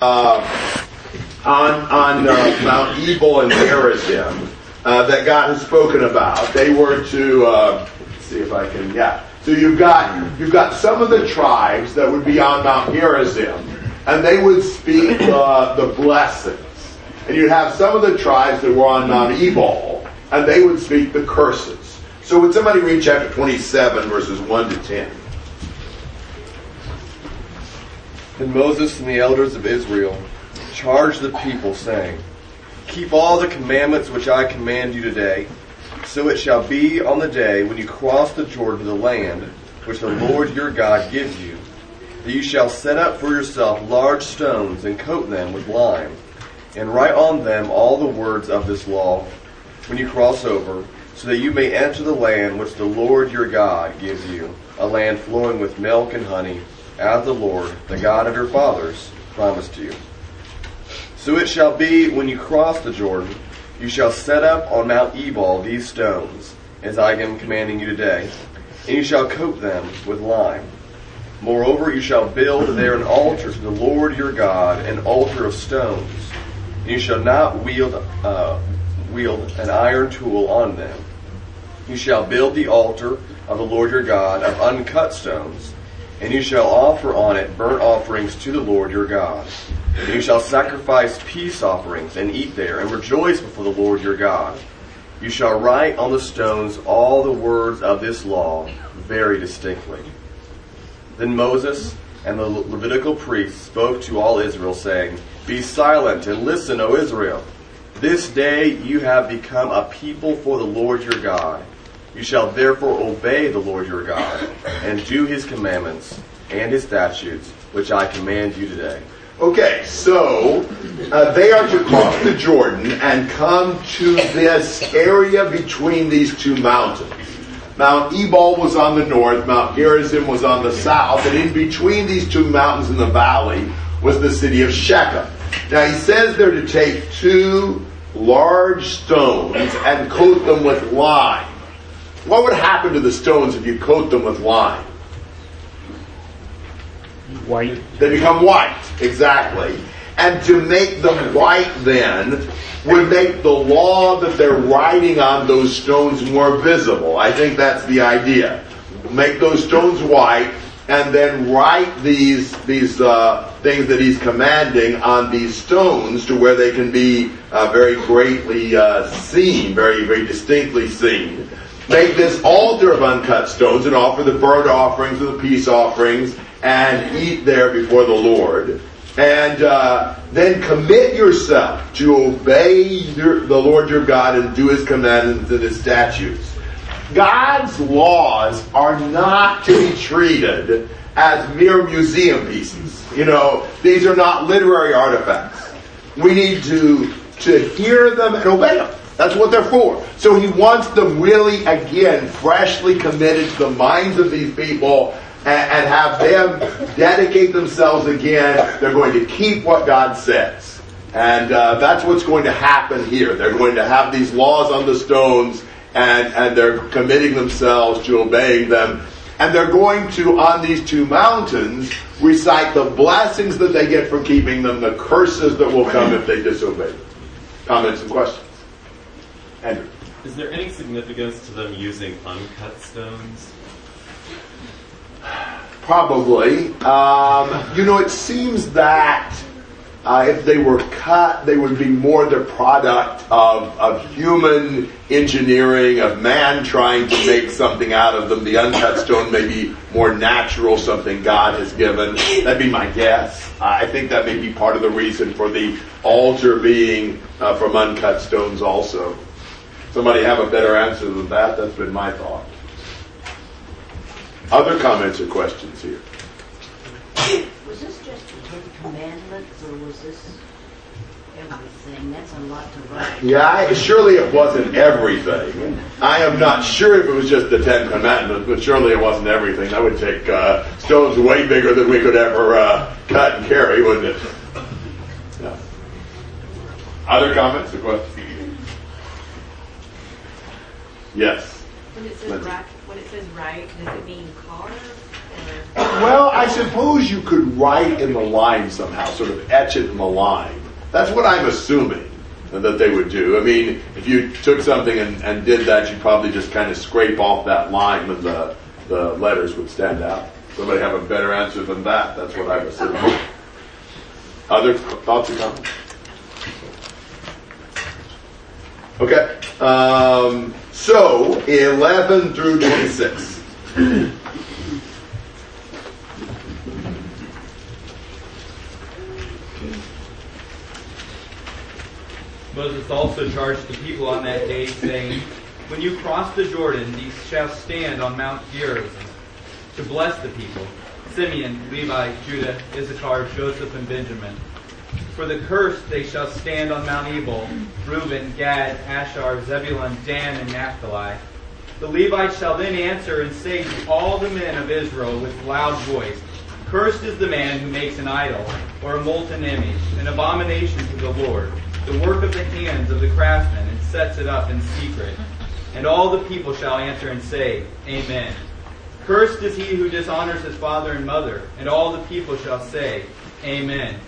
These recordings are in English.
uh, on on uh, Mount Ebal and Gerizim uh, that God has spoken about. They were to uh, see if I can yeah. So you've got you've got some of the tribes that would be on Mount Gerizim, and they would speak uh, the blessings. And you'd have some of the tribes that were on Mount Ebal, and they would speak the curses. So would somebody read chapter 27, verses 1 to 10? Then Moses and the elders of Israel charged the people, saying, Keep all the commandments which I command you today. So it shall be on the day when you cross the Jordan to the land which the Lord your God gives you, that you shall set up for yourself large stones and coat them with lime, and write on them all the words of this law when you cross over, so that you may enter the land which the Lord your God gives you, a land flowing with milk and honey as the Lord, the God of your fathers, promised to you. So it shall be when you cross the Jordan, you shall set up on Mount Ebal these stones, as I am commanding you today, and you shall coat them with lime. Moreover, you shall build there an altar to the Lord your God, an altar of stones. And you shall not wield, uh, wield an iron tool on them. You shall build the altar of the Lord your God of uncut stones and you shall offer on it burnt offerings to the Lord your God. And you shall sacrifice peace offerings and eat there and rejoice before the Lord your God. You shall write on the stones all the words of this law very distinctly. Then Moses and the Levitical priests spoke to all Israel, saying, Be silent and listen, O Israel. This day you have become a people for the Lord your God. You shall therefore obey the Lord your God and do his commandments and his statutes, which I command you today. Okay, so uh, they are to cross the Jordan and come to this area between these two mountains. Mount Ebal was on the north, Mount Gerizim was on the south, and in between these two mountains in the valley was the city of Shechem. Now he says they're to take two large stones and coat them with lime. What would happen to the stones if you coat them with lime? White. They become white, exactly. And to make them white then would make the law that they're writing on those stones more visible. I think that's the idea. Make those stones white and then write these these uh, things that he's commanding on these stones to where they can be uh, very greatly uh, seen, very very distinctly seen make this altar of uncut stones and offer the burnt offerings and the peace offerings and eat there before the Lord. And uh, then commit yourself to obey your, the Lord your God and do his commandments and his statutes. God's laws are not to be treated as mere museum pieces. You know, these are not literary artifacts. We need to, to hear them and obey them. That's what they're for. So he wants them really, again, freshly committed to the minds of these people and, and have them dedicate themselves again. They're going to keep what God says. And uh, that's what's going to happen here. They're going to have these laws on the stones and, and they're committing themselves to obeying them. And they're going to, on these two mountains, recite the blessings that they get from keeping them, the curses that will come if they disobey. Comments and questions? Andrew. Is there any significance to them using uncut stones? Probably. Um, you know, it seems that uh, if they were cut, they would be more the product of, of human engineering, of man trying to make something out of them. The uncut stone may be more natural, something God has given. That'd be my guess. Uh, I think that may be part of the reason for the altar being uh, from uncut stones also. Somebody have a better answer than that? That's been my thought. Other comments or questions here? Was this just the Ten Commandments, or was this everything? That's a lot to write. Yeah, I, surely it wasn't everything. I am not sure if it was just the Ten Commandments, but surely it wasn't everything. That would take uh, stones way bigger than we could ever uh, cut and carry, wouldn't it? Yeah. Other comments or questions? Yes. When it says write, when it says write, does it mean carve Well, I suppose you could write in the line somehow, sort of etch it in the line. That's what I'm assuming that they would do. I mean, if you took something and, and did that, you'd probably just kind of scrape off that line and the, the letters would stand out. Somebody have a better answer than that? That's what I'm assuming. Other thoughts or comments? Okay. Um, so, 11 through 26. Moses also charged the people on that day, saying, When you cross the Jordan, ye shall stand on Mount Gerizim to bless the people Simeon, Levi, Judah, Issachar, Joseph, and Benjamin. For the curse they shall stand on Mount Ebal, Reuben, Gad, Asher, Zebulun, Dan, and Naphtali. The Levites shall then answer and say to all the men of Israel with loud voice, Cursed is the man who makes an idol, or a molten image, an abomination to the Lord, the work of the hands of the craftsman, and sets it up in secret. And all the people shall answer and say, Amen. Cursed is he who dishonors his father and mother, and all the people shall say, Amen.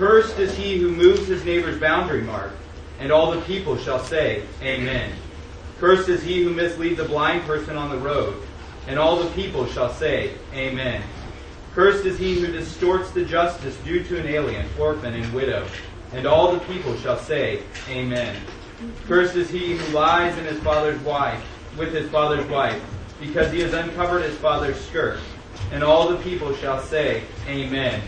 Cursed is he who moves his neighbor's boundary mark, and all the people shall say, Amen. Cursed is he who misleads a blind person on the road, and all the people shall say, Amen. Cursed is he who distorts the justice due to an alien, orphan, and widow, and all the people shall say, Amen. Cursed is he who lies in his father's wife, with his father's wife, because he has uncovered his father's skirt. And all the people shall say, Amen.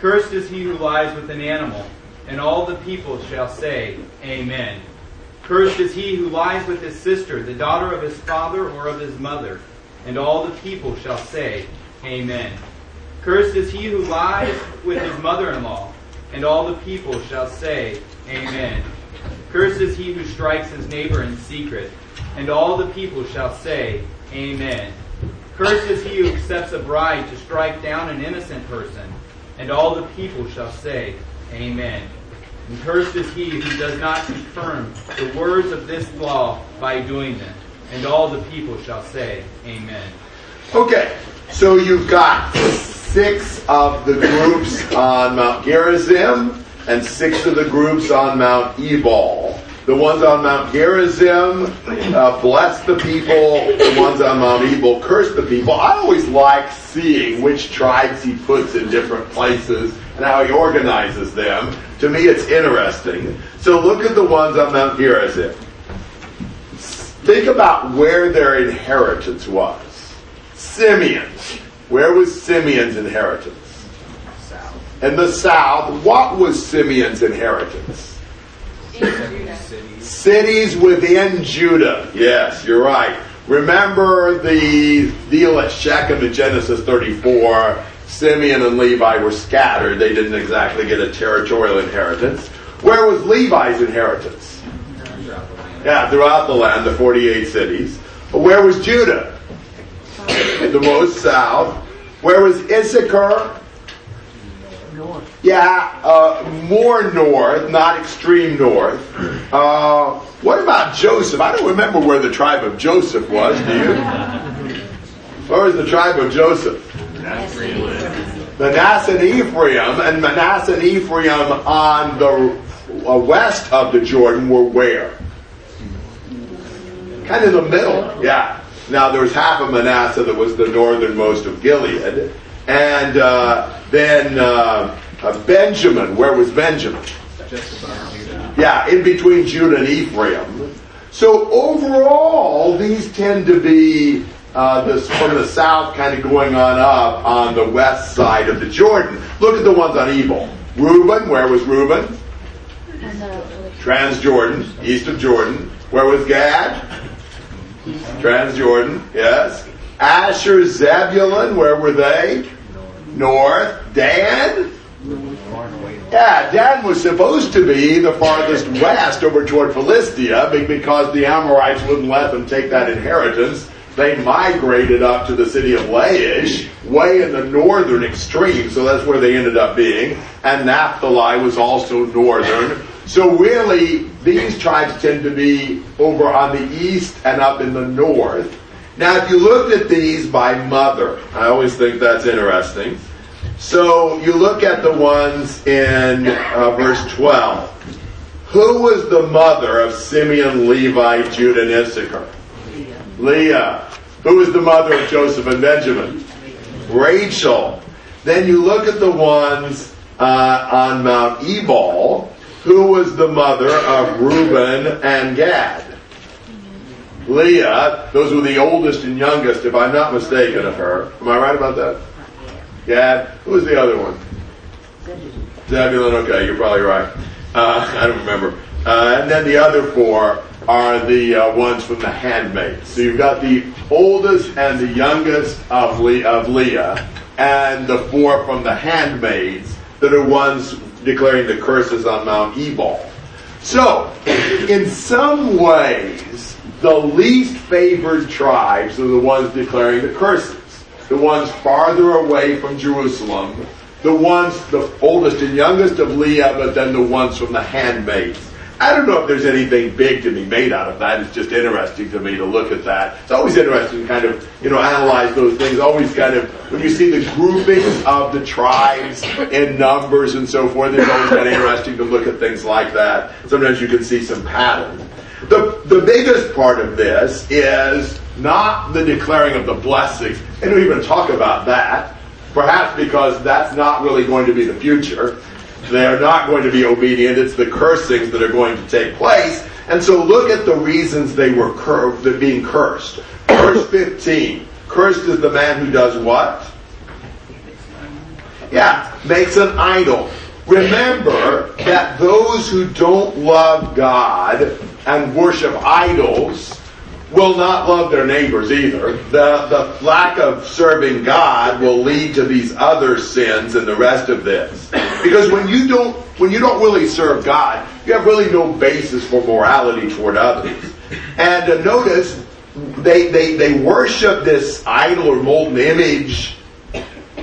Cursed is he who lies with an animal, and all the people shall say, Amen. Cursed is he who lies with his sister, the daughter of his father or of his mother, and all the people shall say, Amen. Cursed is he who lies with his mother in law, and all the people shall say, Amen. Cursed is he who strikes his neighbor in secret, and all the people shall say, Amen. Cursed is he who accepts a bribe to strike down an innocent person, and all the people shall say, Amen. And cursed is he who does not confirm the words of this law by doing them, and all the people shall say, Amen. Okay, so you've got six of the groups on Mount Gerizim and six of the groups on Mount Ebal. The ones on Mount Gerizim uh, bless the people. The ones on Mount Ebal curse the people. I always like seeing which tribes he puts in different places and how he organizes them. To me, it's interesting. So look at the ones on Mount Gerizim. Think about where their inheritance was. Simeon. Where was Simeon's inheritance? South. In the south, what was Simeon's inheritance? Cities within Judah. Yes, you're right. Remember the deal at Shechem in Genesis 34. Simeon and Levi were scattered. They didn't exactly get a territorial inheritance. Where was Levi's inheritance? Yeah, throughout the land, the 48 cities. But where was Judah? the most south. Where was Issachar? North. Yeah, uh, more north, not extreme north. Uh, what about Joseph? I don't remember where the tribe of Joseph was. Do you? Where was the tribe of Joseph? Manasseh and Ephraim, and Manasseh and Ephraim on the uh, west of the Jordan were where? Kind of the middle, yeah. Now there was half of Manasseh that was the northernmost of Gilead, and uh, then uh, uh, Benjamin. Where was Benjamin? Yeah, in between Judah and Ephraim. So overall, these tend to be uh, this, from the south, kind of going on up on the west side of the Jordan. Look at the ones on Ebal. Reuben, where was Reuben? Transjordan, east of Jordan. Where was Gad? Transjordan, yes. Asher, Zebulun, where were they? North. Dan? Yeah, Dan was supposed to be the farthest west over toward Philistia because the Amorites wouldn't let them take that inheritance. They migrated up to the city of Laish, way in the northern extreme, so that's where they ended up being. And Naphtali was also northern. So really, these tribes tend to be over on the east and up in the north. Now, if you looked at these by mother, I always think that's interesting. So you look at the ones in uh, verse 12. Who was the mother of Simeon, Levi, Judah, and Issachar? Leah. Leah. Who was the mother of Joseph and Benjamin? Rachel. Then you look at the ones uh, on Mount Ebal. Who was the mother of Reuben and Gad? Leah. Those were the oldest and youngest, if I'm not mistaken, of her. Am I right about that? Gad. Who was the other one? Zebulun, okay, you're probably right. Uh, I don't remember. Uh, and then the other four are the uh, ones from the handmaids. So you've got the oldest and the youngest of, Le- of Leah, and the four from the handmaids that are ones declaring the curses on Mount Ebal. So, in some ways, the least favored tribes are the ones declaring the curses. The ones farther away from Jerusalem, the ones, the oldest and youngest of Leah, but then the ones from the handmaids. I don't know if there's anything big to be made out of that. It's just interesting to me to look at that. It's always interesting to kind of, you know, analyze those things. Always kind of, when you see the groupings of the tribes in numbers and so forth, it's always kind of interesting to look at things like that. Sometimes you can see some patterns. The, the biggest part of this is not the declaring of the blessings. They don't even talk about that. Perhaps because that's not really going to be the future. They are not going to be obedient. It's the cursings that are going to take place. And so look at the reasons they were cur- they're being cursed. Verse 15. Cursed is the man who does what? Yeah, makes an idol. Remember that those who don't love God and worship idols will not love their neighbors either. The, the lack of serving God will lead to these other sins and the rest of this. Because when you don't, when you don't really serve God, you have really no basis for morality toward others. And uh, notice, they, they, they worship this idol or molten image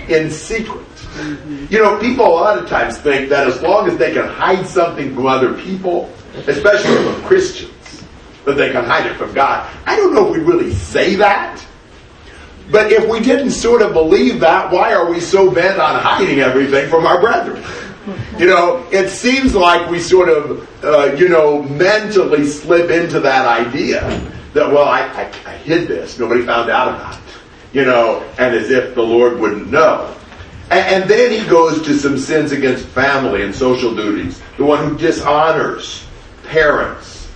in secret. You know, people a lot of times think that as long as they can hide something from other people, especially from Christians, that they can hide it from God. I don't know if we really say that. But if we didn't sort of believe that, why are we so bent on hiding everything from our brethren? You know, it seems like we sort of, uh, you know, mentally slip into that idea that, well, I, I, I hid this. Nobody found out about it. You know, and as if the Lord wouldn't know. And, and then he goes to some sins against family and social duties. The one who dishonors parents.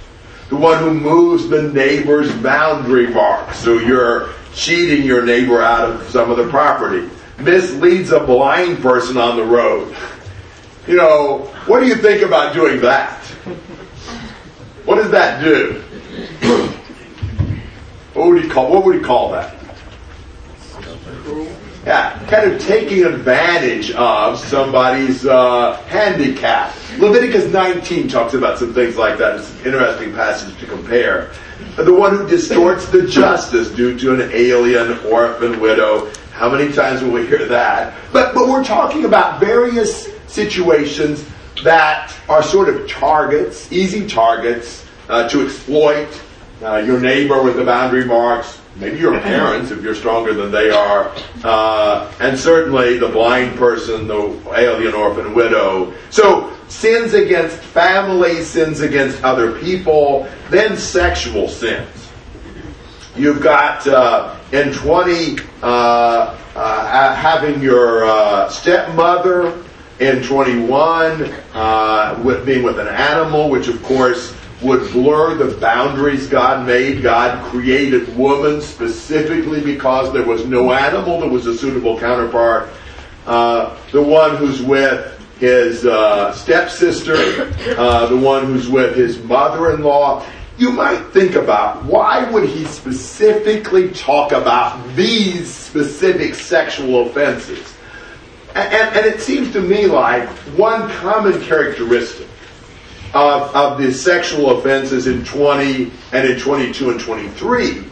The one who moves the neighbor's boundary mark. So you're cheating your neighbor out of some of the property. Misleads a blind person on the road. You know, what do you think about doing that? What does that do? What would he call what would he call that? Yeah, kind of taking advantage of somebody's uh, handicap. Leviticus 19 talks about some things like that. It's an interesting passage to compare. The one who distorts the justice due to an alien, orphan, widow. How many times will we hear that? But but we're talking about various situations that are sort of targets, easy targets uh, to exploit. Uh, your neighbor with the boundary marks, maybe your parents if you're stronger than they are, uh, and certainly the blind person, the alien, orphan, widow. So sins against family, sins against other people, then sexual sins. You've got uh, in 20 uh, uh, having your uh, stepmother, in 21 uh, with being with an animal, which of course would blur the boundaries God made. God created woman specifically because there was no animal that was a suitable counterpart. Uh, the one who's with his uh, stepsister, uh, the one who's with his mother-in-law. You might think about why would he specifically talk about these specific sexual offenses? And, and, and it seems to me like one common characteristic of, of the sexual offenses in 20 and in 22 and 23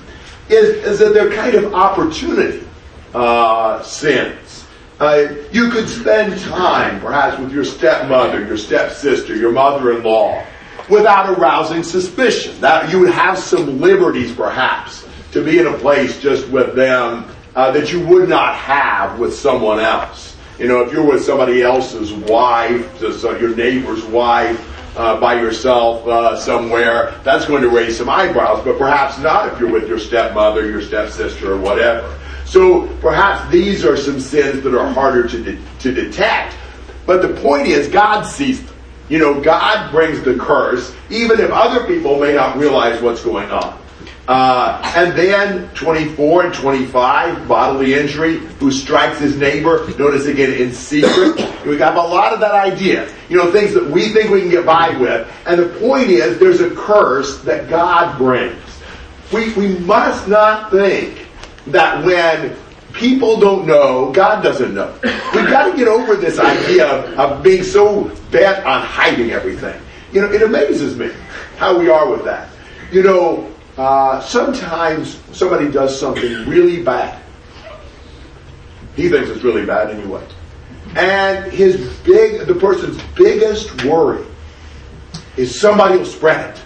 is, is that they're kind of opportunity uh, sins. Uh, you could spend time, perhaps, with your stepmother, your stepsister, your mother-in-law, without arousing suspicion. That you would have some liberties, perhaps, to be in a place just with them uh, that you would not have with someone else. You know, if you're with somebody else's wife, your neighbor's wife, uh, by yourself uh, somewhere, that's going to raise some eyebrows, but perhaps not if you're with your stepmother, your stepsister, or whatever. So perhaps these are some sins that are harder to, de- to detect. But the point is, God sees them. You know, God brings the curse, even if other people may not realize what's going on. Uh, and then 24 and 25, bodily injury, who strikes his neighbor. Notice again, in secret. We have a lot of that idea. You know, things that we think we can get by with. And the point is, there's a curse that God brings. We, we must not think that when people don't know, God doesn't know. We've got to get over this idea of, of being so bent on hiding everything. You know, it amazes me how we are with that. You know, uh, sometimes somebody does something really bad. He thinks it's really bad anyway. And his big, the person's biggest worry is somebody will spread it.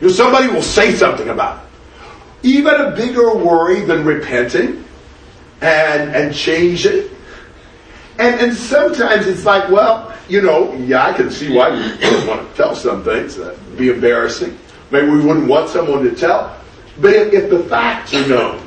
You know, somebody will say something about it. Even a bigger worry than repenting and, and changing. And, and sometimes it's like, well, you know, yeah, I can see why you want to tell some things that be embarrassing. Maybe we wouldn't want someone to tell. But if, if the facts are known,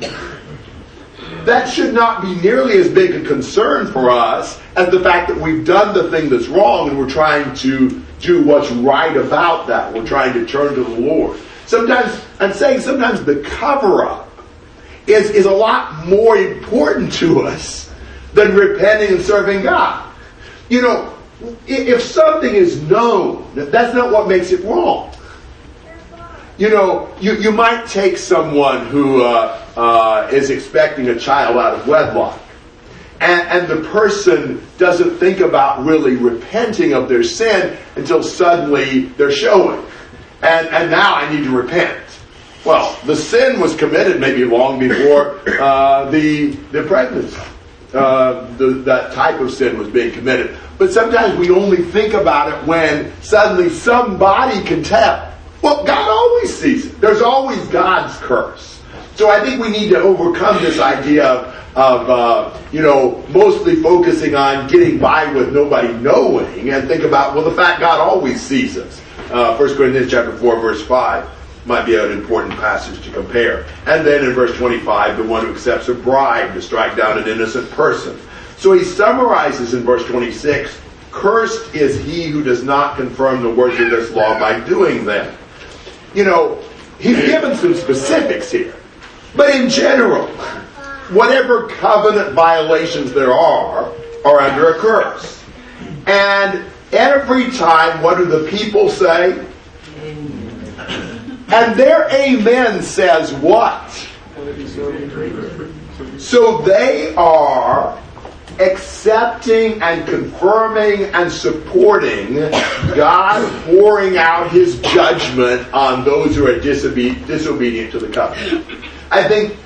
that should not be nearly as big a concern for us as the fact that we've done the thing that's wrong and we're trying to do what's right about that. We're trying to turn to the Lord. Sometimes, I'm saying sometimes the cover up is, is a lot more important to us than repenting and serving God. You know, if something is known, that's not what makes it wrong you know, you, you might take someone who uh, uh, is expecting a child out of wedlock, and, and the person doesn't think about really repenting of their sin until suddenly they're showing. And, and now I need to repent. Well, the sin was committed maybe long before uh, the, the pregnancy. Uh, the, that type of sin was being committed. But sometimes we only think about it when suddenly somebody can tell. Well, God always sees. There's always God's curse. So I think we need to overcome this idea of, of uh, you know, mostly focusing on getting by with nobody knowing and think about, well, the fact God always sees us. Uh, 1 Corinthians chapter 4, verse 5 might be an important passage to compare. And then in verse 25, the one who accepts a bribe to strike down an innocent person. So he summarizes in verse 26, Cursed is he who does not confirm the words of this law by doing them you know, he's given some specifics here. But in general, whatever covenant violations there are, are under a curse. And every time, what do the people say? And their amen says what? So they are accepting and confirming and supporting God pouring out his judgment on those who are disobe- disobedient to the covenant. I think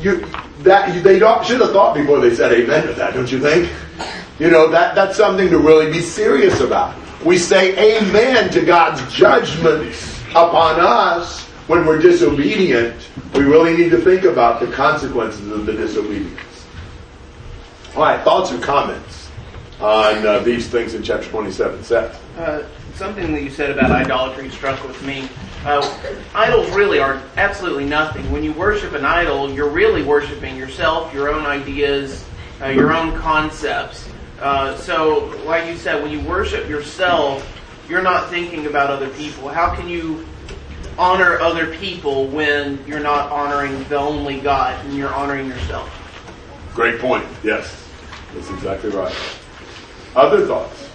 you, that they should have thought before they said amen to that, don't you think? You know, that, that's something to really be serious about. We say amen to God's judgment upon us when we're disobedient. We really need to think about the consequences of the disobedience. All right, thoughts or comments on uh, these things in chapter 27, Seth? Uh, something that you said about idolatry struck with me. Uh, idols really are absolutely nothing. When you worship an idol, you're really worshiping yourself, your own ideas, uh, your own concepts. Uh, so, like you said, when you worship yourself, you're not thinking about other people. How can you honor other people when you're not honoring the only God and you're honoring yourself? Great point. Yes. That's exactly right. Other thoughts?